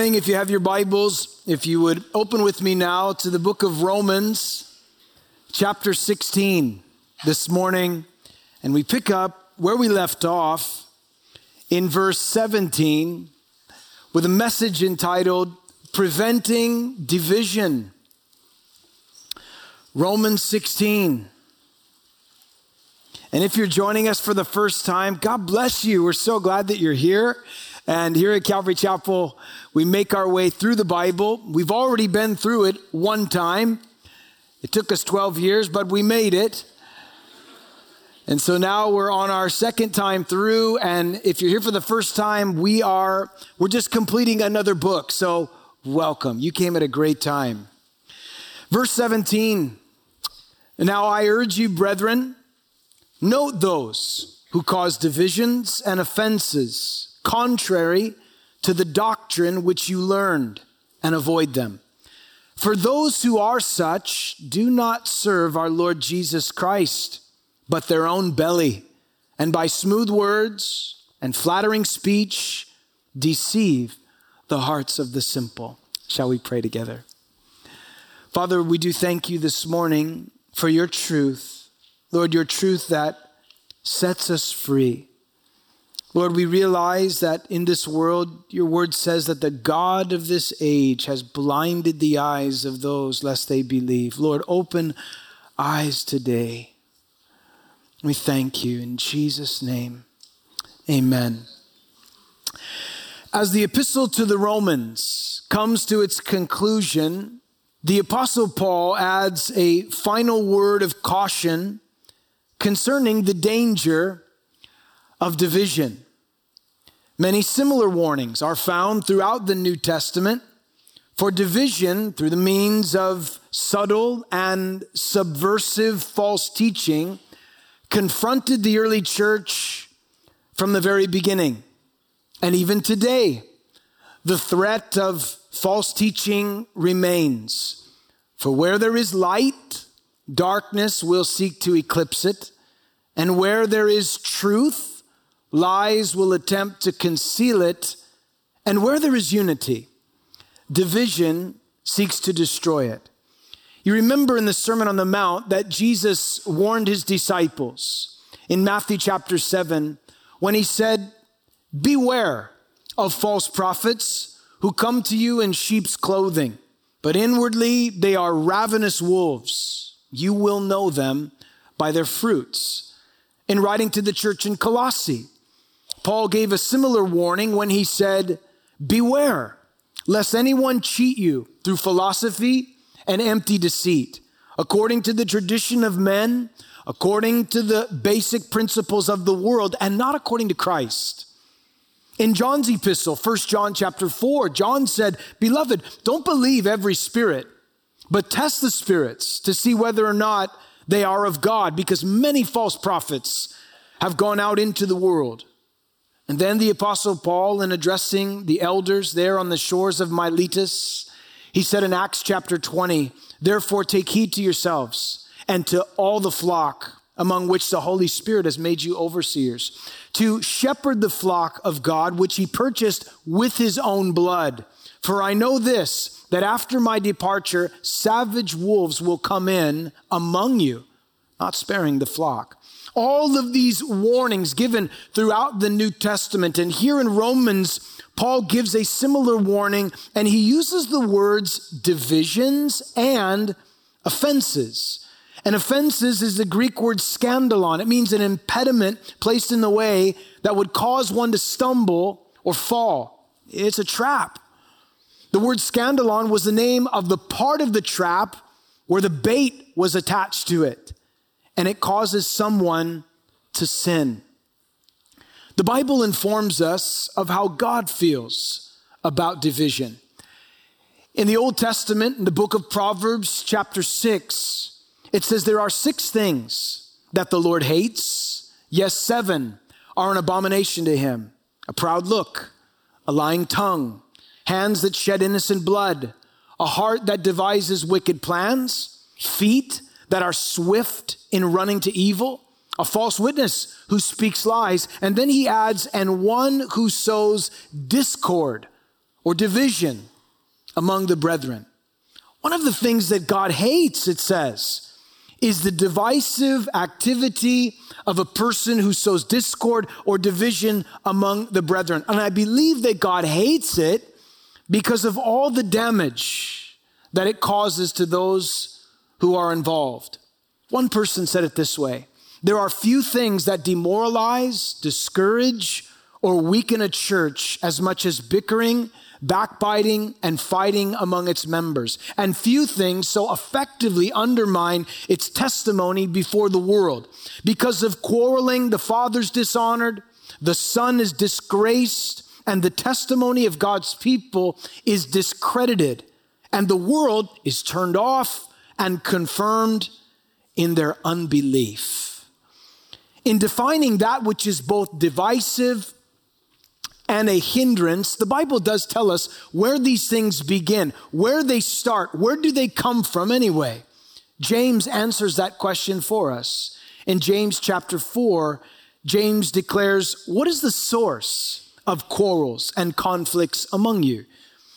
morning, if you have your Bibles, if you would open with me now to the book of Romans, chapter 16, this morning, and we pick up where we left off in verse 17 with a message entitled Preventing Division. Romans 16. And if you're joining us for the first time, God bless you. We're so glad that you're here. And here at Calvary Chapel, we make our way through the Bible. We've already been through it one time. It took us 12 years, but we made it. And so now we're on our second time through. And if you're here for the first time, we are, we're just completing another book. So welcome. You came at a great time. Verse 17. Now I urge you, brethren, note those who cause divisions and offenses contrary to the doctrine which you learned, and avoid them. For those who are such do not serve our Lord Jesus Christ, but their own belly, and by smooth words and flattering speech deceive the hearts of the simple. Shall we pray together? Father, we do thank you this morning for your truth. Lord, your truth that sets us free. Lord, we realize that in this world, your word says that the God of this age has blinded the eyes of those lest they believe. Lord, open eyes today. We thank you in Jesus' name. Amen. As the epistle to the Romans comes to its conclusion, the apostle Paul adds a final word of caution concerning the danger of division. Many similar warnings are found throughout the New Testament for division through the means of subtle and subversive false teaching confronted the early church from the very beginning. And even today, the threat of false teaching remains. For where there is light, darkness will seek to eclipse it. And where there is truth, Lies will attempt to conceal it. And where there is unity, division seeks to destroy it. You remember in the Sermon on the Mount that Jesus warned his disciples in Matthew chapter 7 when he said, Beware of false prophets who come to you in sheep's clothing, but inwardly they are ravenous wolves. You will know them by their fruits. In writing to the church in Colossae, Paul gave a similar warning when he said, Beware, lest anyone cheat you through philosophy and empty deceit, according to the tradition of men, according to the basic principles of the world, and not according to Christ. In John's epistle, 1 John chapter 4, John said, Beloved, don't believe every spirit, but test the spirits to see whether or not they are of God, because many false prophets have gone out into the world. And then the Apostle Paul, in addressing the elders there on the shores of Miletus, he said in Acts chapter 20, Therefore take heed to yourselves and to all the flock among which the Holy Spirit has made you overseers, to shepherd the flock of God, which he purchased with his own blood. For I know this, that after my departure, savage wolves will come in among you, not sparing the flock. All of these warnings given throughout the New Testament. And here in Romans, Paul gives a similar warning and he uses the words divisions and offenses. And offenses is the Greek word scandalon. It means an impediment placed in the way that would cause one to stumble or fall. It's a trap. The word scandalon was the name of the part of the trap where the bait was attached to it and it causes someone to sin. The Bible informs us of how God feels about division. In the Old Testament, in the book of Proverbs, chapter 6, it says there are six things that the Lord hates. Yes, seven are an abomination to him a proud look, a lying tongue, hands that shed innocent blood, a heart that devises wicked plans, feet that are swift in running to evil, a false witness who speaks lies. And then he adds, and one who sows discord or division among the brethren. One of the things that God hates, it says, is the divisive activity of a person who sows discord or division among the brethren. And I believe that God hates it because of all the damage that it causes to those who are involved. One person said it this way There are few things that demoralize, discourage, or weaken a church as much as bickering backbiting, and fighting among its members. And few things so effectively undermine its testimony before the world. Because of quarreling, the father's dishonored, the son is disgraced, and the testimony of God's people is discredited. And the world is turned off and confirmed in their unbelief. In defining that which is both divisive and a hindrance, the Bible does tell us where these things begin, where they start, where do they come from anyway? James answers that question for us. In James chapter 4, James declares, What is the source of quarrels and conflicts among you?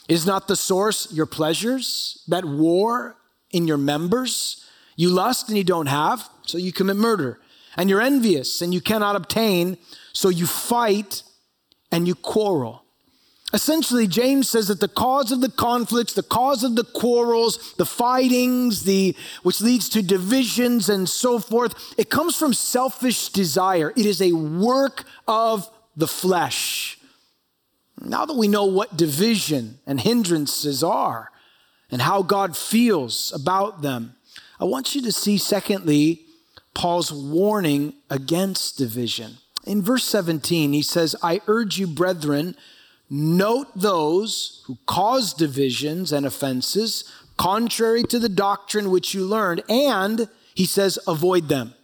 Is not the source your pleasures that war in your members? You lust and you don't have, so you commit murder. And you're envious and you cannot obtain, so you fight and you quarrel. Essentially, James says that the cause of the conflicts, the cause of the quarrels, the fightings, the which leads to divisions and so forth, it comes from selfish desire. It is a work of the flesh. Now that we know what division and hindrances are and how God feels about them, I want you to see, secondly, Paul's warning against division. In verse 17, he says, I urge you, brethren, note those who cause divisions and offenses contrary to the doctrine which you learned, and he says, avoid them.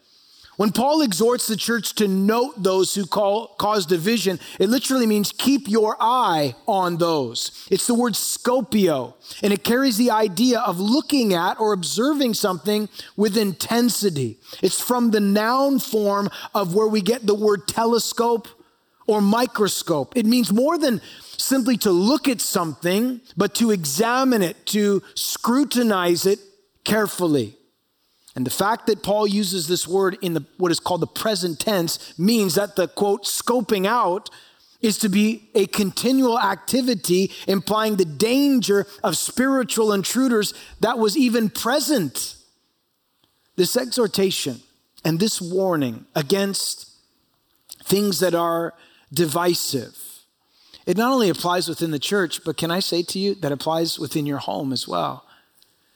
When Paul exhorts the church to note those who call, cause division, it literally means keep your eye on those. It's the word skopeo, and it carries the idea of looking at or observing something with intensity. It's from the noun form of where we get the word telescope or microscope. It means more than simply to look at something, but to examine it, to scrutinize it carefully. And the fact that Paul uses this word in the, what is called the present tense means that the quote, scoping out is to be a continual activity, implying the danger of spiritual intruders that was even present. This exhortation and this warning against things that are divisive, it not only applies within the church, but can I say to you that applies within your home as well.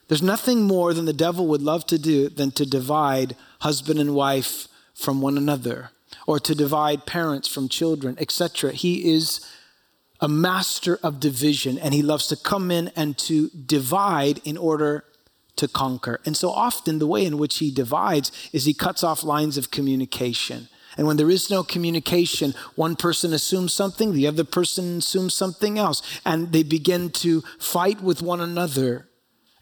There's nothing more than the devil would love to do than to divide husband and wife from one another or to divide parents from children, etc. He is a master of division and he loves to come in and to divide in order to conquer. And so often the way in which he divides is he cuts off lines of communication. And when there is no communication, one person assumes something, the other person assumes something else, and they begin to fight with one another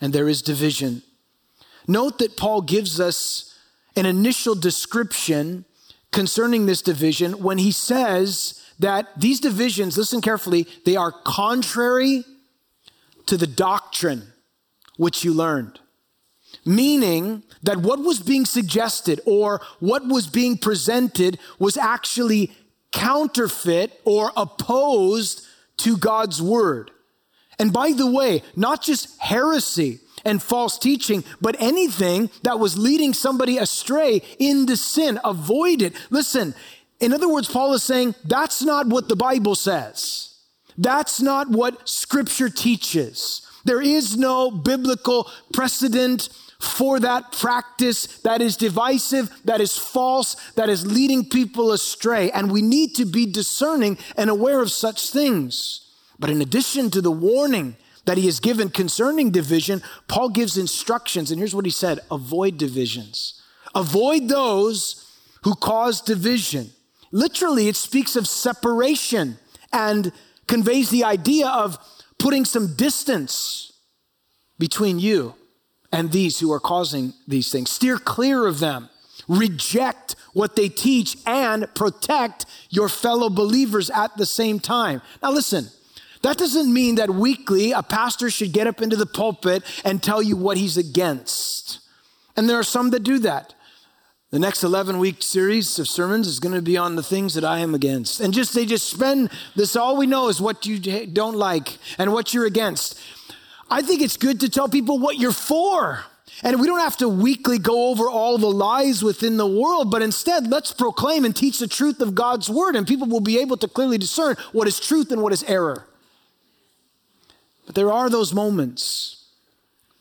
and there is division. Note that Paul gives us an initial description concerning this division when he says that these divisions, listen carefully, they are contrary to the doctrine which you learned. Meaning that what was being suggested or what was being presented was actually counterfeit or opposed to God's word. And by the way, not just heresy and false teaching, but anything that was leading somebody astray into sin, avoid it. Listen, in other words, Paul is saying that's not what the Bible says. That's not what scripture teaches. There is no biblical precedent for that practice that is divisive, that is false, that is leading people astray. And we need to be discerning and aware of such things. But in addition to the warning that he has given concerning division, Paul gives instructions. And here's what he said avoid divisions, avoid those who cause division. Literally, it speaks of separation and conveys the idea of putting some distance between you and these who are causing these things. Steer clear of them. Reject what they teach and protect your fellow believers at the same time. Now, listen, That doesn't mean that weekly a pastor should get up into the pulpit and tell you what he's against. And there are some that do that. The next 11 week series of sermons is going to be on the things that I am against. And just they just spend this all we know is what you don't like and what you're against. I think it's good to tell people what you're for. And we don't have to weekly go over all the lies within the world, but instead let's proclaim and teach the truth of God's word, and people will be able to clearly discern what is truth and what is error. But there are those moments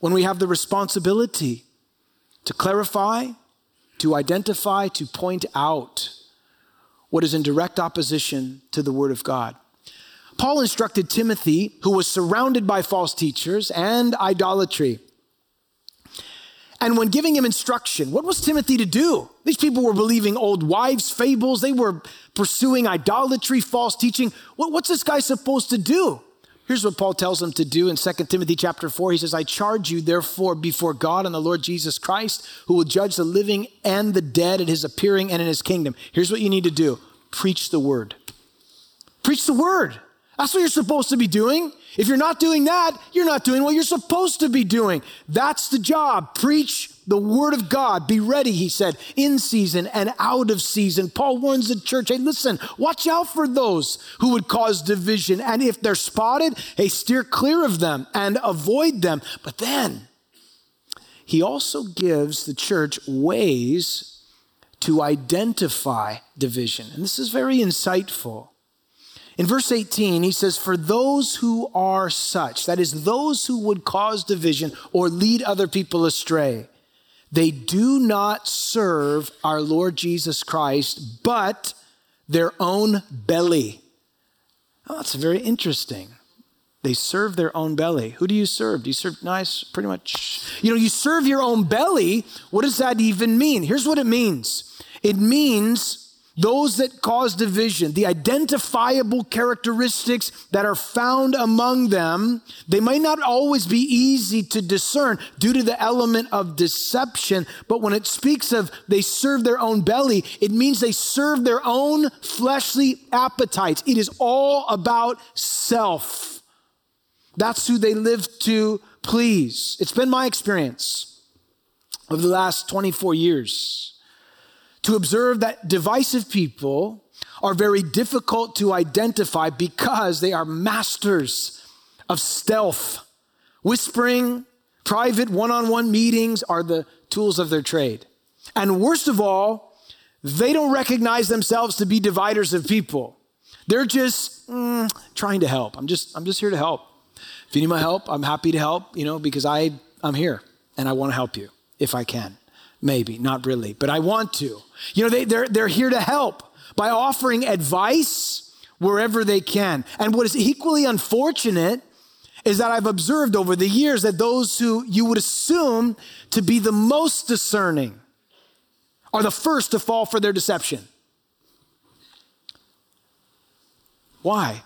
when we have the responsibility to clarify to identify, to point out what is in direct opposition to the Word of God. Paul instructed Timothy, who was surrounded by false teachers and idolatry. And when giving him instruction, what was Timothy to do? These people were believing old wives' fables. They were pursuing idolatry, false teaching. what's this guy supposed to do? Here's what Paul tells them to do in 2 Timothy chapter 4. He says, I charge you therefore before God and the Lord Jesus Christ, who will judge the living and the dead at his appearing and in his kingdom. Here's what you need to do. Preach the word. Preach the word. That's what you're supposed to be doing. If you're not doing that, you're not doing what you're supposed to be doing. That's the job. Preach the word of God. Be ready, he said, in season and out of season. Paul warns the church hey, listen, watch out for those who would cause division. And if they're spotted, hey, steer clear of them and avoid them. But then he also gives the church ways to identify division. And this is very insightful. In verse 18, he says, For those who are such, that is, those who would cause division or lead other people astray, they do not serve our Lord Jesus Christ, but their own belly. Oh, that's very interesting. They serve their own belly. Who do you serve? Do you serve nice? Pretty much. You know, you serve your own belly. What does that even mean? Here's what it means it means those that cause division, the identifiable characteristics that are found among them, they might not always be easy to discern due to the element of deception. But when it speaks of they serve their own belly, it means they serve their own fleshly appetites. It is all about self. That's who they live to please. It's been my experience over the last 24 years to observe that divisive people are very difficult to identify because they are masters of stealth. Whispering, private one on one meetings are the tools of their trade. And worst of all, they don't recognize themselves to be dividers of people. They're just mm, trying to help. I'm just, I'm just here to help. If you need my help, I'm happy to help, you know, because I, I'm here and I want to help you if I can. Maybe, not really, but I want to. You know, they, they're, they're here to help by offering advice wherever they can. And what is equally unfortunate is that I've observed over the years that those who you would assume to be the most discerning are the first to fall for their deception. Why?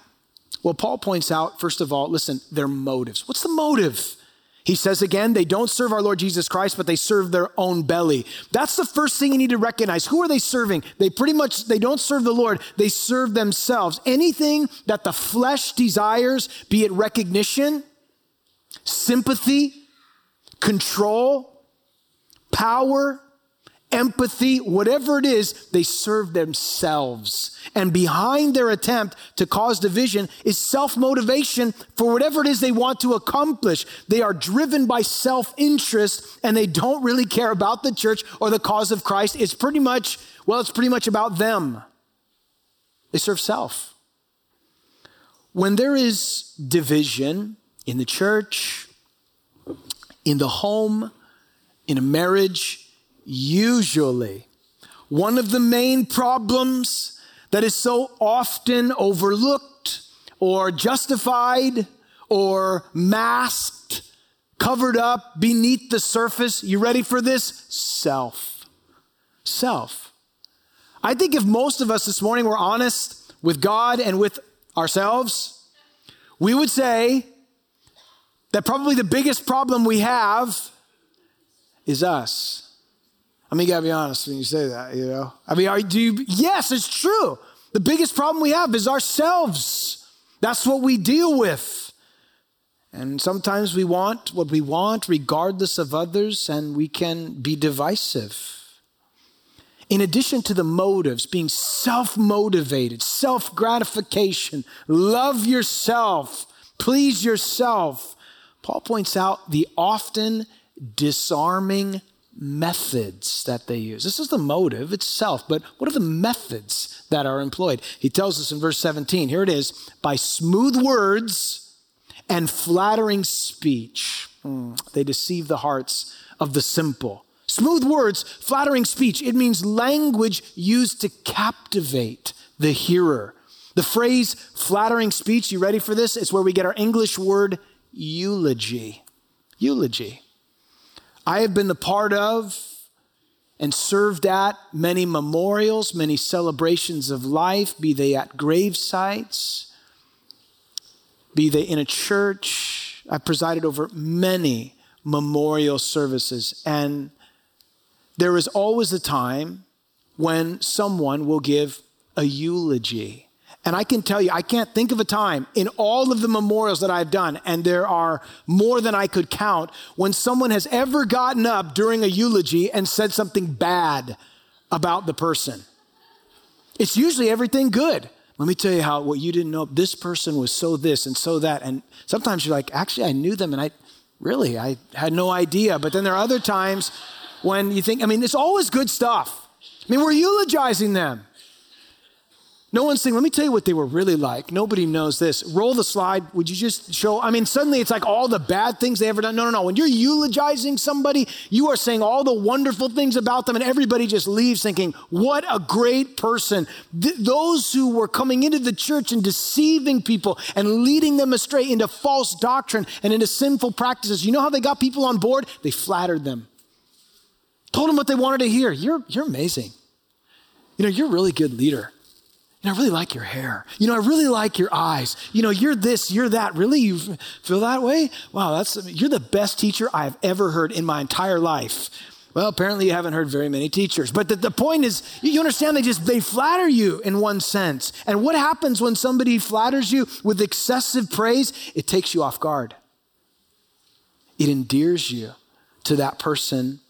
Well, Paul points out, first of all, listen, their motives. What's the motive? He says again, they don't serve our Lord Jesus Christ, but they serve their own belly. That's the first thing you need to recognize. Who are they serving? They pretty much, they don't serve the Lord. They serve themselves. Anything that the flesh desires, be it recognition, sympathy, control, power, empathy, whatever it is, they serve themselves. And behind their attempt to cause division is self motivation for whatever it is they want to accomplish. They are driven by self interest and they don't really care about the church or the cause of Christ. It's pretty much, well, it's pretty much about them. They serve self. When there is division in the church, in the home, in a marriage, Usually, one of the main problems that is so often overlooked or justified or masked, covered up beneath the surface, you ready for this? Self. Self. I think if most of us this morning were honest with God and with ourselves, we would say that probably the biggest problem we have is us. I mean, you gotta be honest when you say that, you know? I mean, are, do you, yes, it's true. The biggest problem we have is ourselves. That's what we deal with. And sometimes we want what we want regardless of others, and we can be divisive. In addition to the motives, being self motivated, self gratification, love yourself, please yourself, Paul points out the often disarming methods that they use. This is the motive itself, but what are the methods that are employed? He tells us in verse 17 here it is by smooth words and flattering speech. Mm, they deceive the hearts of the simple. Smooth words, flattering speech, it means language used to captivate the hearer. The phrase flattering speech, you ready for this? It's where we get our English word eulogy. Eulogy. I have been the part of and served at many memorials, many celebrations of life, be they at grave sites, be they in a church. I presided over many memorial services, and there is always a time when someone will give a eulogy. And I can tell you, I can't think of a time in all of the memorials that I've done, and there are more than I could count, when someone has ever gotten up during a eulogy and said something bad about the person. It's usually everything good. Let me tell you how what you didn't know. This person was so this and so that. And sometimes you're like, actually, I knew them and I really, I had no idea. But then there are other times when you think, I mean, it's always good stuff. I mean, we're eulogizing them. No one's saying, let me tell you what they were really like. Nobody knows this. Roll the slide. Would you just show? I mean, suddenly it's like all the bad things they ever done. No, no, no. When you're eulogizing somebody, you are saying all the wonderful things about them, and everybody just leaves thinking, what a great person. Th- those who were coming into the church and deceiving people and leading them astray into false doctrine and into sinful practices. You know how they got people on board? They flattered them, told them what they wanted to hear. You're, you're amazing. You know, you're a really good leader. Know, I really like your hair. You know, I really like your eyes. You know, you're this, you're that. Really? You feel that way? Wow, that's you're the best teacher I've ever heard in my entire life. Well, apparently you haven't heard very many teachers. But the, the point is, you understand they just they flatter you in one sense. And what happens when somebody flatters you with excessive praise? It takes you off guard. It endears you to that person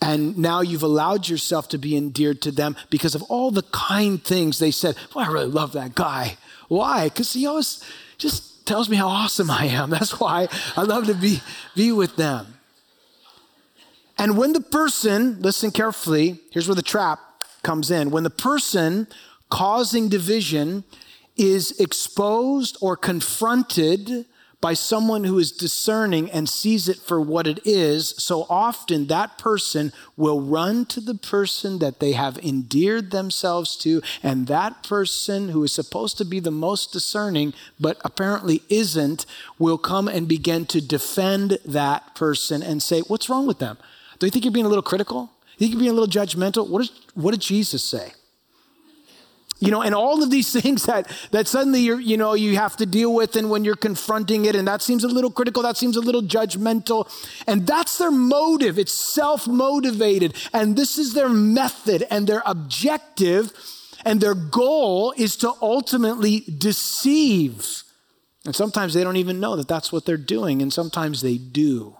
and now you've allowed yourself to be endeared to them because of all the kind things they said. Well, I really love that guy. Why? Because he always just tells me how awesome I am. That's why I love to be, be with them. And when the person, listen carefully, here's where the trap comes in. When the person causing division is exposed or confronted by someone who is discerning and sees it for what it is, so often that person will run to the person that they have endeared themselves to, and that person who is supposed to be the most discerning, but apparently isn't, will come and begin to defend that person and say, What's wrong with them? Do you think you're being a little critical? Do you think you're being a little judgmental? What, is, what did Jesus say? You know, and all of these things that that suddenly you're, you know, you have to deal with, and when you're confronting it, and that seems a little critical, that seems a little judgmental, and that's their motive. It's self-motivated, and this is their method and their objective, and their goal is to ultimately deceive. And sometimes they don't even know that that's what they're doing, and sometimes they do.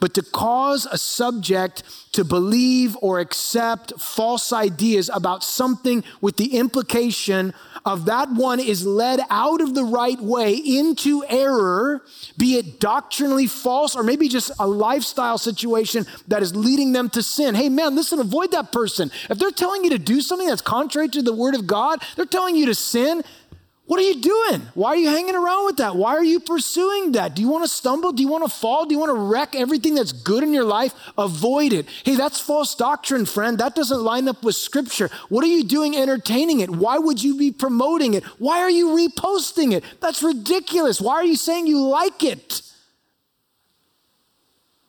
But to cause a subject to believe or accept false ideas about something with the implication of that one is led out of the right way into error, be it doctrinally false or maybe just a lifestyle situation that is leading them to sin. Hey, man, listen, avoid that person. If they're telling you to do something that's contrary to the word of God, they're telling you to sin, what are you doing? Why are you hanging around with that? Why are you pursuing that? Do you want to stumble? Do you want to fall? Do you want to wreck everything that's good in your life? Avoid it. Hey, that's false doctrine, friend. That doesn't line up with scripture. What are you doing entertaining it? Why would you be promoting it? Why are you reposting it? That's ridiculous. Why are you saying you like it?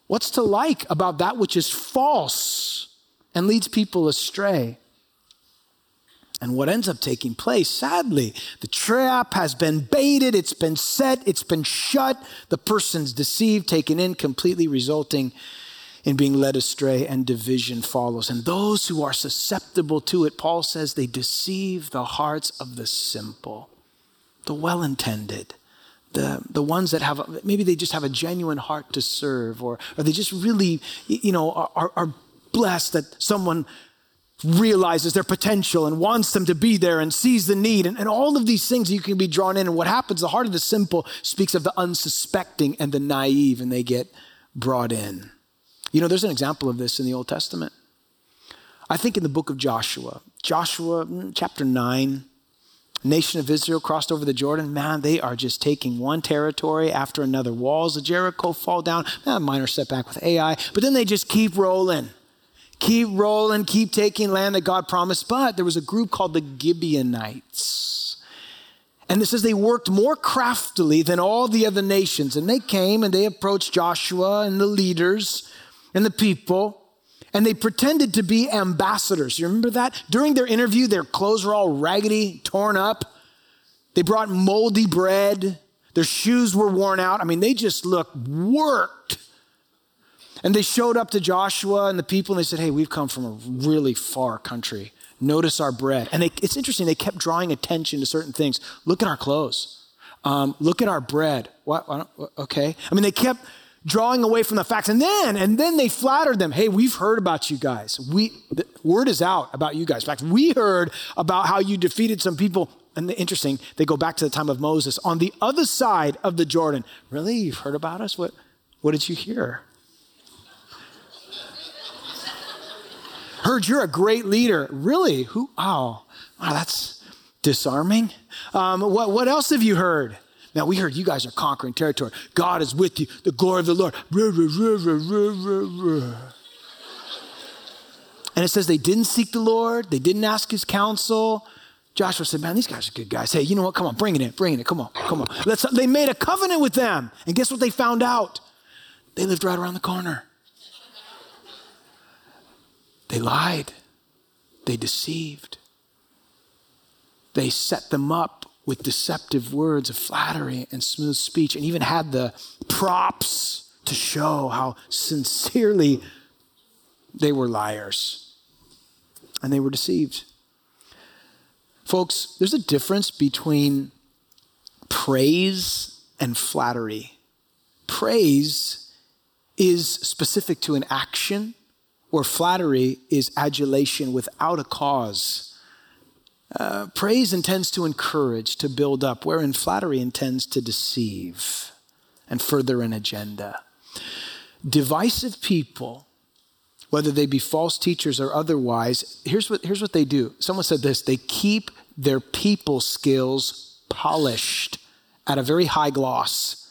What's to like about that which is false and leads people astray? And what ends up taking place, sadly, the trap has been baited, it's been set, it's been shut, the person's deceived, taken in, completely resulting in being led astray, and division follows. And those who are susceptible to it, Paul says, they deceive the hearts of the simple. the well intended, the, the ones that have, maybe they just have a genuine heart to serve, or, or they just really, you know, are, are blessed that someone realizes their potential and wants them to be there and sees the need and, and all of these things you can be drawn in. And what happens the heart of the simple speaks of the unsuspecting and the naive and they get brought in. You know there's an example of this in the old testament. I think in the book of joshua joshua mm, chapter 9 nation of israel crossed over the jordan. Man they are just taking one territory after another. Walls of jericho fall down. A minor setback with ai but then they just keep rolling keep rolling, keep taking land that God promised. But there was a group called the Gibeonites. And it says they worked more craftily than all the other nations. And they came and they approached Joshua and the leaders and the people, and they pretended to be ambassadors. You remember that? During their interview, their clothes were all raggedy, torn up. They brought moldy bread. Their shoes were worn out. I mean, they just looked worked. And they showed up to Joshua and the people and they said, Hey, we've come from a really far country. Notice our bread. And they, it's interesting, they kept drawing attention to certain things. Look at our clothes. Um, look at our bread. What, what? Okay. I mean, they kept drawing away from the facts. And then, and then they flattered them. Hey, we've heard about you guys. We, the word is out about you guys. In fact, we heard about how you defeated some people. And the, interesting, they go back to the time of Moses on the other side of the Jordan. Really? You've heard about us? What, what did you hear? Heard you're a great leader. Really? Who? Oh, wow, that's disarming. Um, what, what else have you heard? Now, we heard you guys are conquering territory. God is with you, the glory of the Lord. And it says they didn't seek the Lord, they didn't ask his counsel. Joshua said, Man, these guys are good guys. Hey, you know what? Come on, bring it in, bring it in. Come on, come on. Let's, they made a covenant with them. And guess what they found out? They lived right around the corner. They lied, they deceived, they set them up with deceptive words of flattery and smooth speech, and even had the props to show how sincerely they were liars and they were deceived. Folks, there's a difference between praise and flattery. Praise is specific to an action where flattery is adulation without a cause. Uh, praise intends to encourage, to build up, wherein flattery intends to deceive and further an agenda. Divisive people, whether they be false teachers or otherwise, here's what, here's what they do. Someone said this they keep their people skills polished at a very high gloss.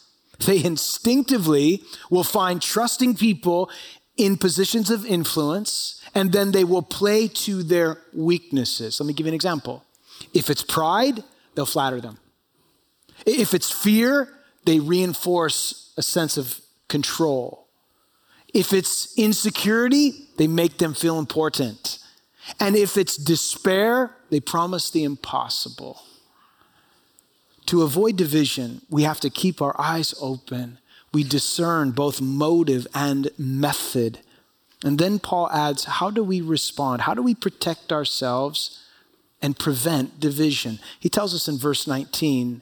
They instinctively will find trusting people in positions of influence, and then they will play to their weaknesses. Let me give you an example. If it's pride, they'll flatter them. If it's fear, they reinforce a sense of control. If it's insecurity, they make them feel important. And if it's despair, they promise the impossible. To avoid division, we have to keep our eyes open we discern both motive and method. And then Paul adds, How do we respond? How do we protect ourselves and prevent division? He tells us in verse 19,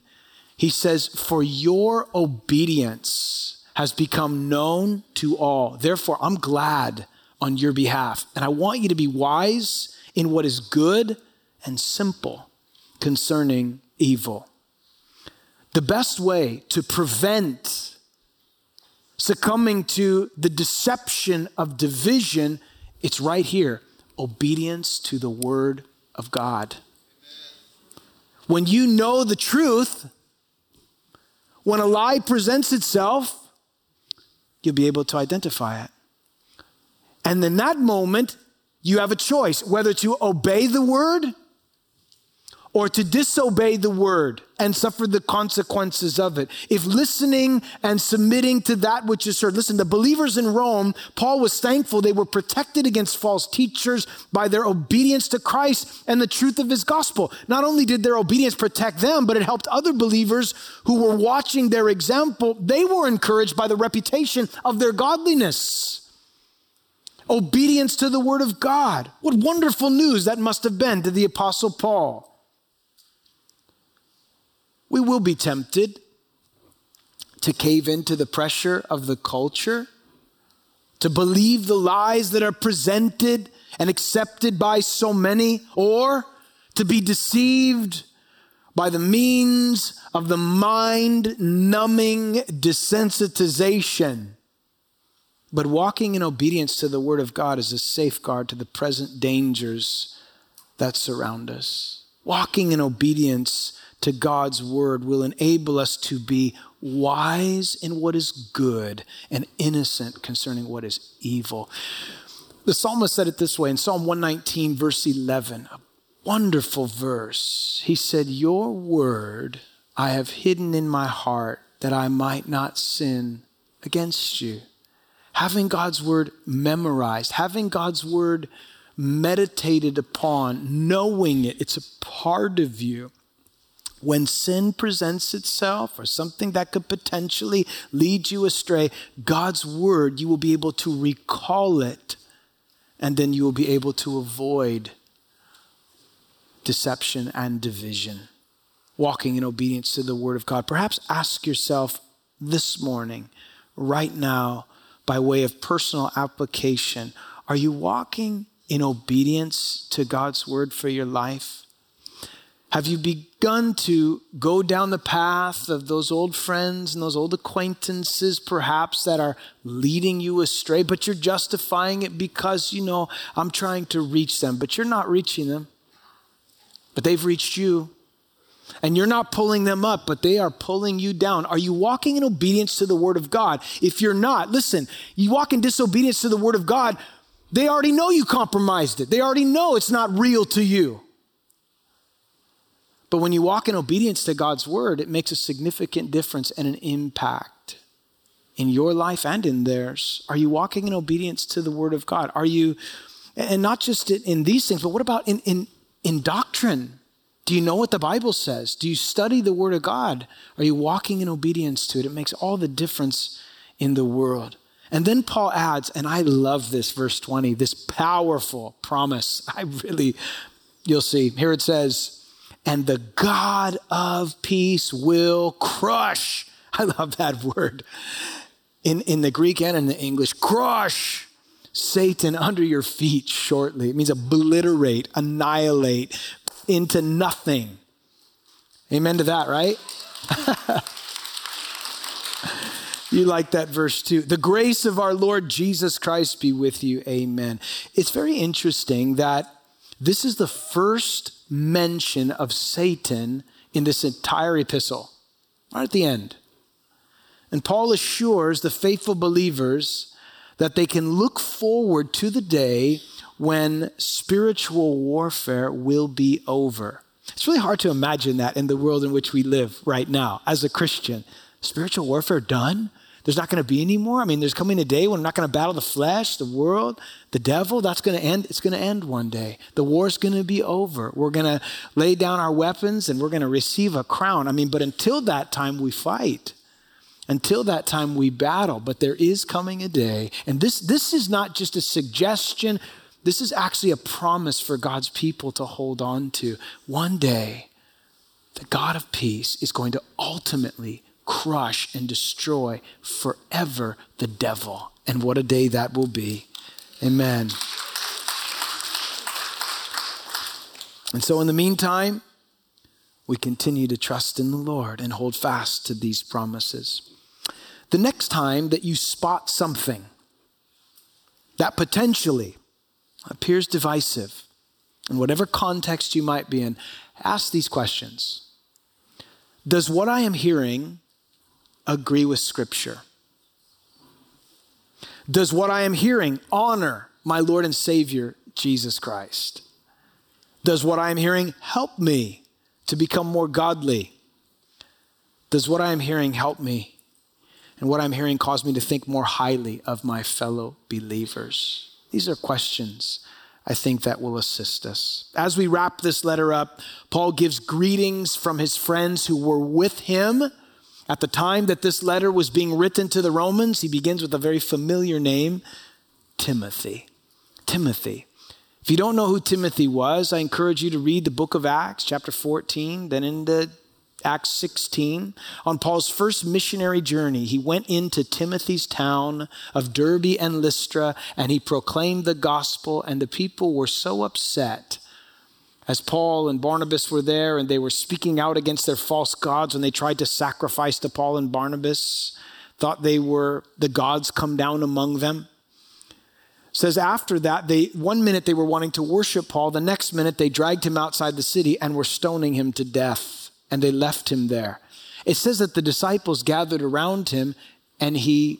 he says, For your obedience has become known to all. Therefore, I'm glad on your behalf. And I want you to be wise in what is good and simple concerning evil. The best way to prevent succumbing to the deception of division, it's right here obedience to the word of God. When you know the truth, when a lie presents itself, you'll be able to identify it. And in that moment, you have a choice whether to obey the word or to disobey the word and suffer the consequences of it. If listening and submitting to that which is heard, listen, the believers in Rome, Paul was thankful they were protected against false teachers by their obedience to Christ and the truth of his gospel. Not only did their obedience protect them, but it helped other believers who were watching their example. They were encouraged by the reputation of their godliness. Obedience to the word of God. What wonderful news that must have been to the apostle Paul. We will be tempted to cave into the pressure of the culture, to believe the lies that are presented and accepted by so many, or to be deceived by the means of the mind numbing desensitization. But walking in obedience to the Word of God is a safeguard to the present dangers that surround us. Walking in obedience to God's Word will enable us to be wise in what is good and innocent concerning what is evil. The psalmist said it this way in Psalm 119, verse 11, a wonderful verse. He said, Your word I have hidden in my heart that I might not sin against you. Having God's word memorized, having God's word meditated upon, knowing it, it's a part of you. When sin presents itself or something that could potentially lead you astray, God's word, you will be able to recall it and then you will be able to avoid deception and division. Walking in obedience to the Word of God. Perhaps ask yourself this morning, right now, by way of personal application are you walking in obedience to God's Word for your life? Have you begun to go down the path of those old friends and those old acquaintances, perhaps, that are leading you astray, but you're justifying it because, you know, I'm trying to reach them, but you're not reaching them. But they've reached you. And you're not pulling them up, but they are pulling you down. Are you walking in obedience to the Word of God? If you're not, listen, you walk in disobedience to the Word of God, they already know you compromised it. They already know it's not real to you. But when you walk in obedience to God's word, it makes a significant difference and an impact in your life and in theirs. Are you walking in obedience to the word of God? Are you, and not just in these things, but what about in, in, in doctrine? Do you know what the Bible says? Do you study the word of God? Are you walking in obedience to it? It makes all the difference in the world. And then Paul adds, and I love this, verse 20, this powerful promise. I really, you'll see. Here it says, and the God of peace will crush. I love that word. In, in the Greek and in the English, crush Satan under your feet shortly. It means obliterate, annihilate into nothing. Amen to that, right? you like that verse too. The grace of our Lord Jesus Christ be with you. Amen. It's very interesting that this is the first mention of Satan in this entire epistle, right at the end. And Paul assures the faithful believers that they can look forward to the day when spiritual warfare will be over. It's really hard to imagine that in the world in which we live right now as a Christian. Spiritual warfare done? There's not going to be any more. I mean, there's coming a day when we're not going to battle the flesh, the world, the devil. That's going to end. It's going to end one day. The war's going to be over. We're going to lay down our weapons and we're going to receive a crown. I mean, but until that time, we fight. Until that time, we battle. But there is coming a day, and this this is not just a suggestion. This is actually a promise for God's people to hold on to. One day, the God of peace is going to ultimately crush and destroy forever the devil. And what a day that will be. Amen. And so, in the meantime, we continue to trust in the Lord and hold fast to these promises. The next time that you spot something that potentially appears divisive, in whatever context you might be in, ask these questions Does what I am hearing agree with Scripture? Does what I am hearing honor my Lord and Savior, Jesus Christ? Does what I am hearing help me to become more godly? Does what I am hearing help me? And what I'm hearing cause me to think more highly of my fellow believers? These are questions I think that will assist us. As we wrap this letter up, Paul gives greetings from his friends who were with him at the time that this letter was being written to the Romans, he begins with a very familiar name Timothy. Timothy. If you don't know who Timothy was, I encourage you to read the book of Acts, chapter 14, then into Acts 16. On Paul's first missionary journey, he went into Timothy's town of Derbe and Lystra and he proclaimed the gospel, and the people were so upset as Paul and Barnabas were there and they were speaking out against their false gods when they tried to sacrifice to Paul and Barnabas, thought they were the gods come down among them. says after that, they one minute they were wanting to worship Paul, the next minute they dragged him outside the city and were stoning him to death, and they left him there. It says that the disciples gathered around him and he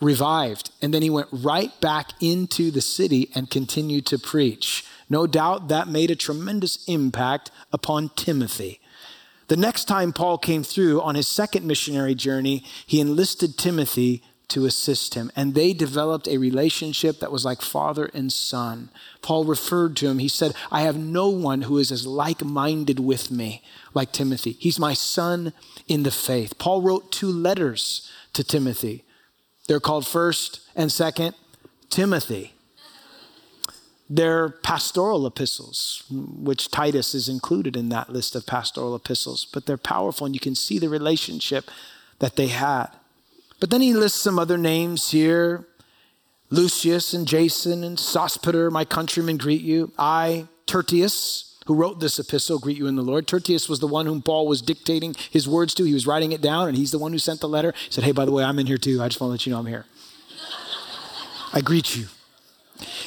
revived. And then he went right back into the city and continued to preach. No doubt that made a tremendous impact upon Timothy. The next time Paul came through on his second missionary journey, he enlisted Timothy to assist him. And they developed a relationship that was like father and son. Paul referred to him. He said, I have no one who is as like minded with me like Timothy. He's my son in the faith. Paul wrote two letters to Timothy. They're called First and Second Timothy. They're pastoral epistles, which Titus is included in that list of pastoral epistles, but they're powerful and you can see the relationship that they had. But then he lists some other names here Lucius and Jason and Sospater, my countrymen, greet you. I, Tertius, who wrote this epistle, greet you in the Lord. Tertius was the one whom Paul was dictating his words to. He was writing it down, and he's the one who sent the letter. He said, Hey, by the way, I'm in here too. I just want to let you know I'm here. I greet you.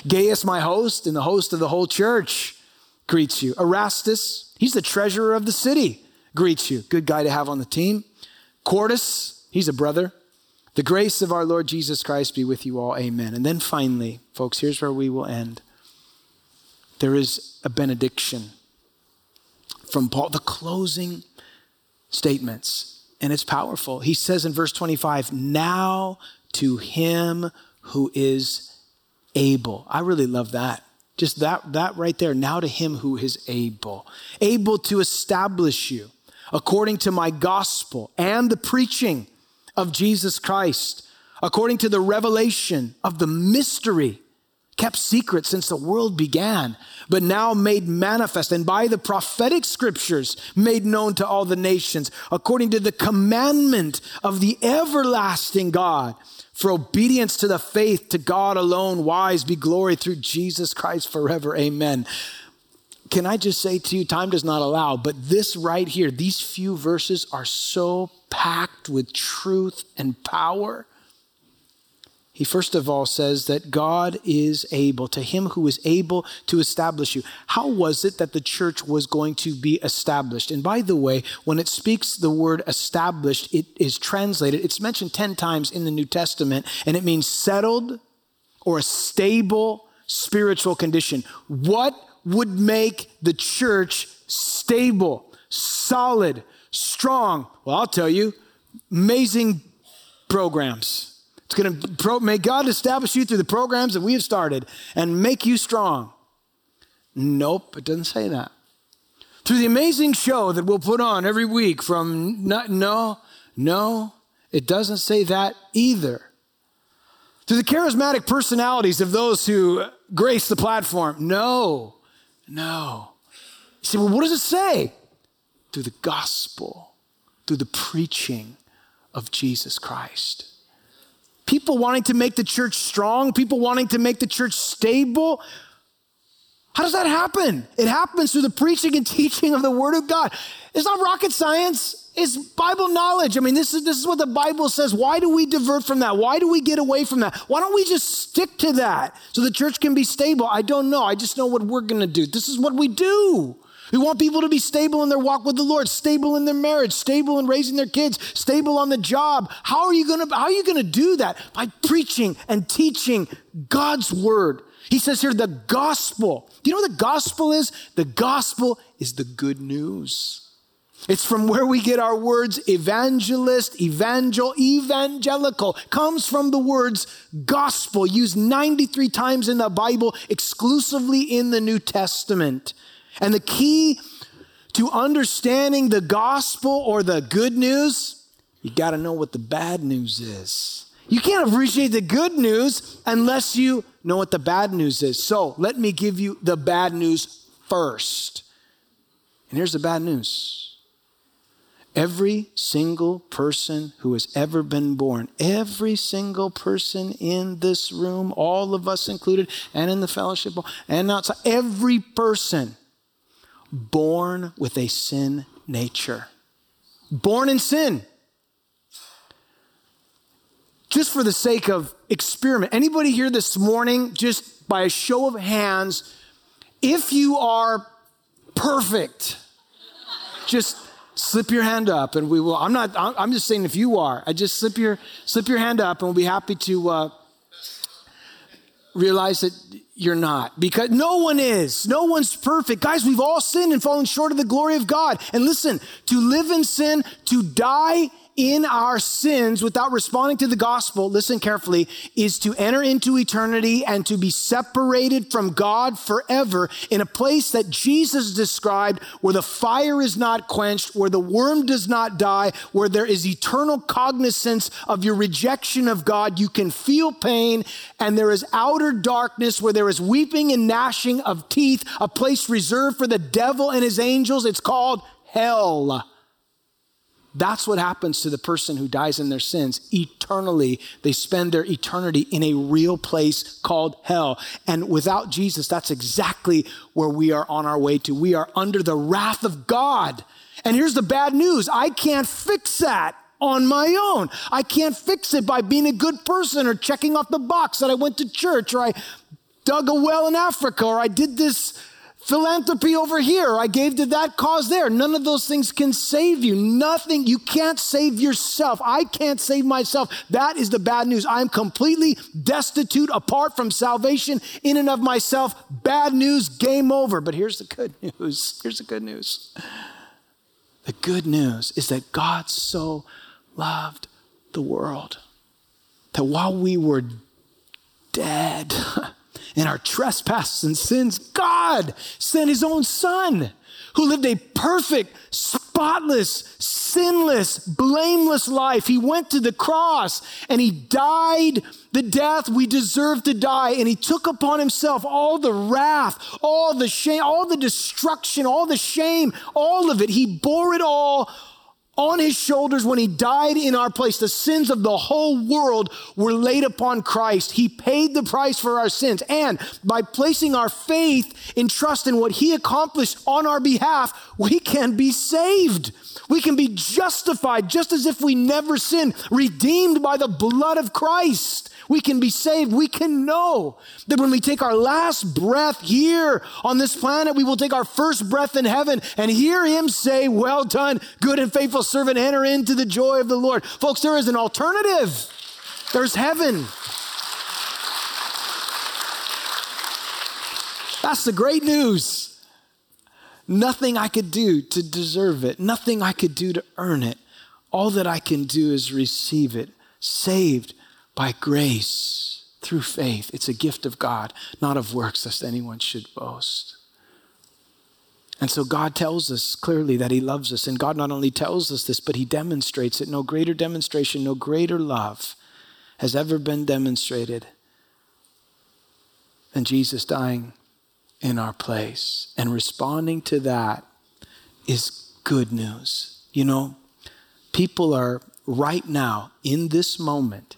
Gaius, my host, and the host of the whole church, greets you. Erastus, he's the treasurer of the city, greets you. Good guy to have on the team. Quartus, he's a brother. The grace of our Lord Jesus Christ be with you all. Amen. And then finally, folks, here's where we will end. There is a benediction from Paul, the closing statements, and it's powerful. He says in verse 25, Now to him who is able. I really love that. Just that, that right there. Now to him who is able, able to establish you according to my gospel and the preaching of Jesus Christ, according to the revelation of the mystery kept secret since the world began, but now made manifest and by the prophetic scriptures made known to all the nations, according to the commandment of the everlasting God for obedience to the faith to God alone, wise be glory through Jesus Christ forever. Amen. Can I just say to you, time does not allow, but this right here, these few verses are so packed with truth and power he first of all says that God is able, to him who is able to establish you. How was it that the church was going to be established? And by the way, when it speaks the word established, it is translated, it's mentioned 10 times in the New Testament, and it means settled or a stable spiritual condition. What would make the church stable, solid, strong? Well, I'll tell you, amazing programs it's going to pro- may God establish you through the programs that we have started and make you strong. Nope, it doesn't say that. Through the amazing show that we'll put on every week from not, no, no, it doesn't say that either. Through the charismatic personalities of those who grace the platform. No, no. You say, well, what does it say? Through the gospel, through the preaching of Jesus Christ people wanting to make the church strong, people wanting to make the church stable. How does that happen? It happens through the preaching and teaching of the Word of God. It's not rocket science. It's Bible knowledge. I mean, this is, this is what the Bible says. Why do we divert from that? Why do we get away from that? Why don't we just stick to that so the church can be stable? I don't know. I just know what we're going to do. This is what we do. We want people to be stable in their walk with the Lord, stable in their marriage, stable in raising their kids, stable on the job. How are you going to how are you going to do that? By preaching and teaching God's word. He says here the gospel. Do you know what the gospel is? The gospel is the good news. It's from where we get our words evangelist, evangel, evangelical. Comes from the words gospel, used 93 times in the Bible, exclusively in the New Testament. And the key to understanding the gospel or the good news, you got to know what the bad news is. You can't appreciate the good news unless you know what the bad news is. So let me give you the bad news first. And here's the bad news Every single person who has ever been born, every single person in this room, all of us included, and in the fellowship, and outside, every person born with a sin nature. Born in sin. Just for the sake of experiment, anybody here this morning, just by a show of hands, if you are perfect, just slip your hand up and we will i'm not i'm just saying if you are i just slip your slip your hand up and we'll be happy to uh, realize that you're not. Because no one is. No one's perfect. Guys we've all sinned and fallen short of the glory of god. And listen to live in sin to die in our sins without responding to the gospel, listen carefully, is to enter into eternity and to be separated from God forever in a place that Jesus described where the fire is not quenched, where the worm does not die, where there is eternal cognizance of your rejection of God. You can feel pain and there is outer darkness where there is weeping and gnashing of teeth, a place reserved for the devil and his angels. It's called hell. That's what happens to the person who dies in their sins. Eternally, they spend their eternity in a real place called hell. And without Jesus, that's exactly where we are on our way to. We are under the wrath of God. And here's the bad news I can't fix that on my own. I can't fix it by being a good person or checking off the box that I went to church or I dug a well in Africa or I did this philanthropy over here. I gave to that cause there. None of those things can save you. Nothing. You can't save yourself. I can't save myself. That is the bad news. I'm completely destitute apart from salvation in and of myself. Bad news, game over. But here's the good news. Here's the good news. The good news is that God so loved the world that while we were dead, in our trespasses and sins, God sent his own son who lived a perfect, spotless, sinless, blameless life. He went to the cross and he died the death we deserve to die. And he took upon himself all the wrath, all the shame, all the destruction, all the shame, all of it. He bore it all on his shoulders when he died in our place. The sins of the whole world were laid upon Christ. He paid the price for our sins. And by placing our faith in trust in what he accomplished on our behalf, we can be saved. We can be justified just as if we never sinned, redeemed by the blood of Christ. We can be saved. We can know that when we take our last breath here on this planet, we will take our first breath in heaven and hear Him say, Well done, good and faithful servant, enter into the joy of the Lord. Folks, there is an alternative. There's heaven. That's the great news. Nothing I could do to deserve it, nothing I could do to earn it. All that I can do is receive it, saved by grace through faith. It's a gift of God, not of works, lest anyone should boast. And so God tells us clearly that He loves us. And God not only tells us this, but He demonstrates it. No greater demonstration, no greater love has ever been demonstrated than Jesus dying in our place. And responding to that is good news. You know, people are right now, in this moment,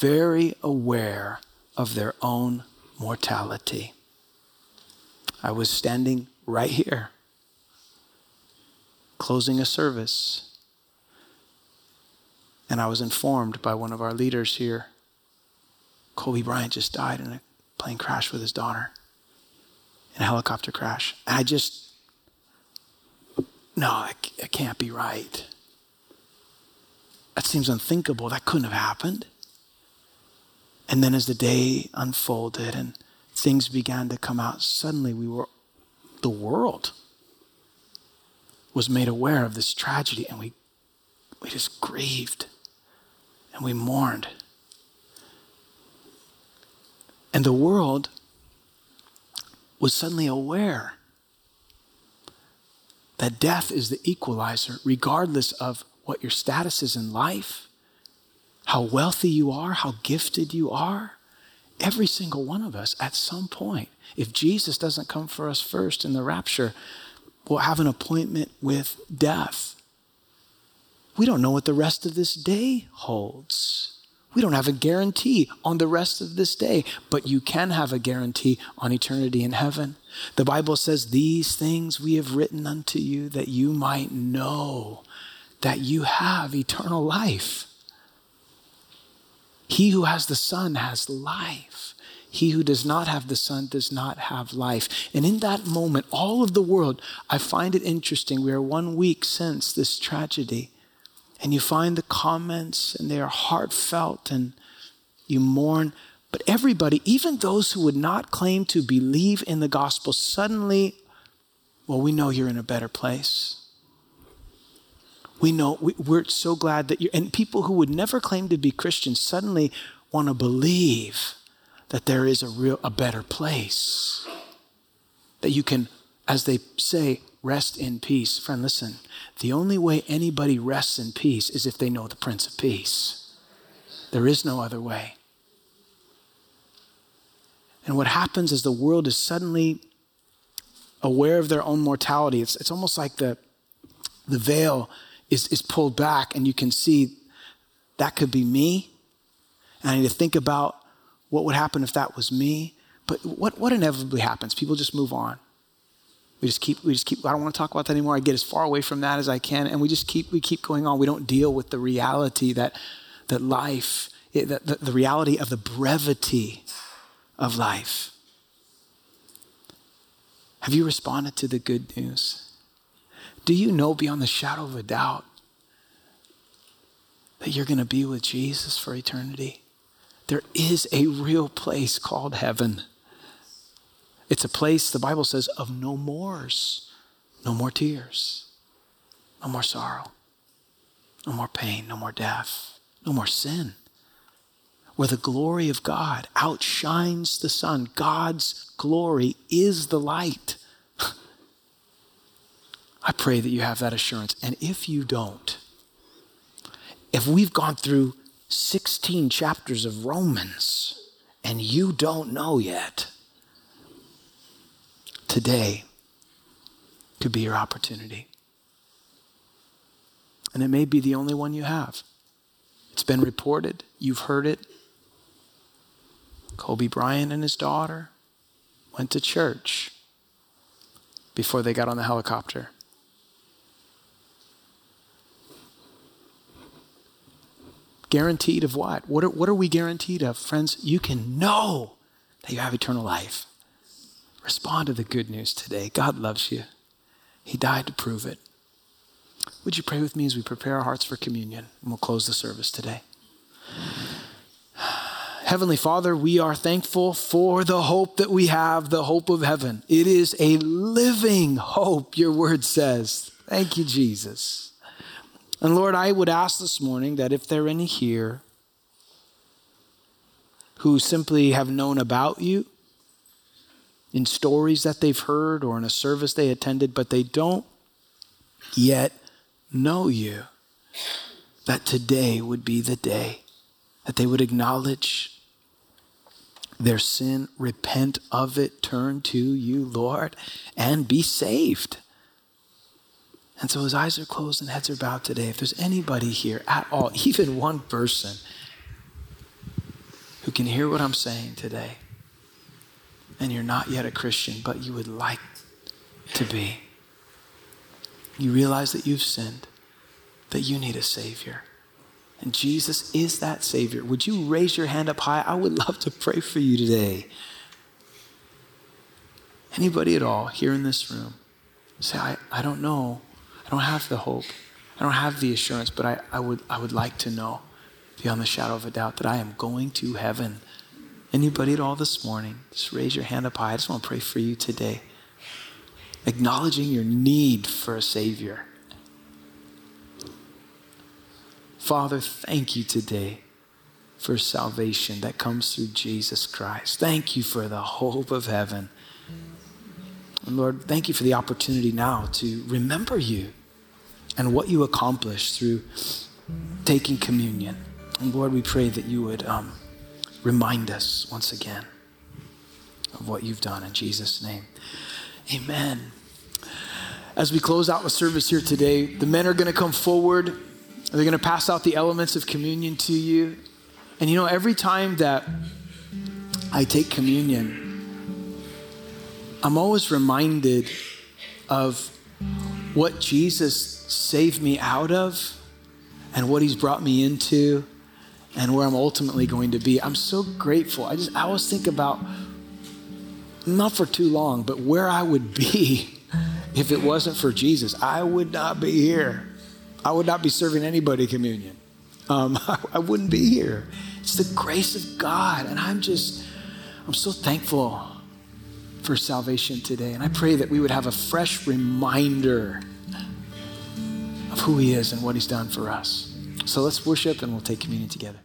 very aware of their own mortality. I was standing right here, closing a service, and I was informed by one of our leaders here Kobe Bryant just died in a plane crash with his daughter, in a helicopter crash. And I just, no, it can't be right. That seems unthinkable. That couldn't have happened. And then as the day unfolded and things began to come out, suddenly we were, the world was made aware of this tragedy and we, we just grieved and we mourned. And the world was suddenly aware that death is the equalizer, regardless of what your status is in life, how wealthy you are, how gifted you are. Every single one of us, at some point, if Jesus doesn't come for us first in the rapture, will have an appointment with death. We don't know what the rest of this day holds. We don't have a guarantee on the rest of this day, but you can have a guarantee on eternity in heaven. The Bible says, These things we have written unto you that you might know that you have eternal life. He who has the Son has life. He who does not have the Son does not have life. And in that moment, all of the world, I find it interesting. We are one week since this tragedy, and you find the comments, and they are heartfelt, and you mourn. But everybody, even those who would not claim to believe in the gospel, suddenly, well, we know you're in a better place. We know, we, we're so glad that you and people who would never claim to be Christians suddenly want to believe that there is a real, a better place. That you can, as they say, rest in peace. Friend, listen, the only way anybody rests in peace is if they know the Prince of Peace. There is no other way. And what happens is the world is suddenly aware of their own mortality. It's, it's almost like the, the veil is, is pulled back and you can see that could be me. And I need to think about what would happen if that was me. But what, what inevitably happens? People just move on. We just keep, we just keep, I don't want to talk about that anymore. I get as far away from that as I can. And we just keep, we keep going on. We don't deal with the reality that, that life, the, the, the reality of the brevity of life. Have you responded to the good news? Do you know beyond the shadow of a doubt that you're going to be with Jesus for eternity? There is a real place called heaven. It's a place, the Bible says, of no mores, no more tears, no more sorrow, no more pain, no more death, no more sin. Where the glory of God outshines the sun. God's glory is the light. I pray that you have that assurance. And if you don't, if we've gone through 16 chapters of Romans and you don't know yet, today could be your opportunity. And it may be the only one you have. It's been reported, you've heard it. Kobe Bryant and his daughter went to church before they got on the helicopter. Guaranteed of what? What are, what are we guaranteed of? Friends, you can know that you have eternal life. Respond to the good news today. God loves you, He died to prove it. Would you pray with me as we prepare our hearts for communion? And we'll close the service today. Heavenly Father, we are thankful for the hope that we have, the hope of heaven. It is a living hope, your word says. Thank you, Jesus. And Lord, I would ask this morning that if there are any here who simply have known about you in stories that they've heard or in a service they attended, but they don't yet know you, that today would be the day that they would acknowledge their sin, repent of it, turn to you, Lord, and be saved. And so his eyes are closed and heads are bowed today. If there's anybody here at all, even one person who can hear what I'm saying today, and you're not yet a Christian, but you would like to be, you realize that you've sinned, that you need a Savior. And Jesus is that Savior. Would you raise your hand up high? I would love to pray for you today. Anybody at all here in this room say, I, I don't know I don't have the hope. I don't have the assurance, but I, I, would, I would like to know beyond the shadow of a doubt that I am going to heaven. Anybody at all this morning, just raise your hand up high. I just want to pray for you today. Acknowledging your need for a Savior. Father, thank you today for salvation that comes through Jesus Christ. Thank you for the hope of heaven. And Lord, thank you for the opportunity now to remember you and what you accomplished through taking communion. And Lord, we pray that you would um, remind us once again of what you've done in Jesus' name. Amen. as we close out the service here today, the men are going to come forward. They're going to pass out the elements of communion to you. And you know, every time that I take communion, I'm always reminded of what Jesus saved me out of and what he's brought me into and where I'm ultimately going to be. I'm so grateful. I just I always think about not for too long, but where I would be if it wasn't for Jesus. I would not be here. I would not be serving anybody communion. Um, I, I wouldn't be here. It's the grace of God, and I'm just I'm so thankful for salvation today. And I pray that we would have a fresh reminder of who He is and what He's done for us. So let's worship and we'll take communion together.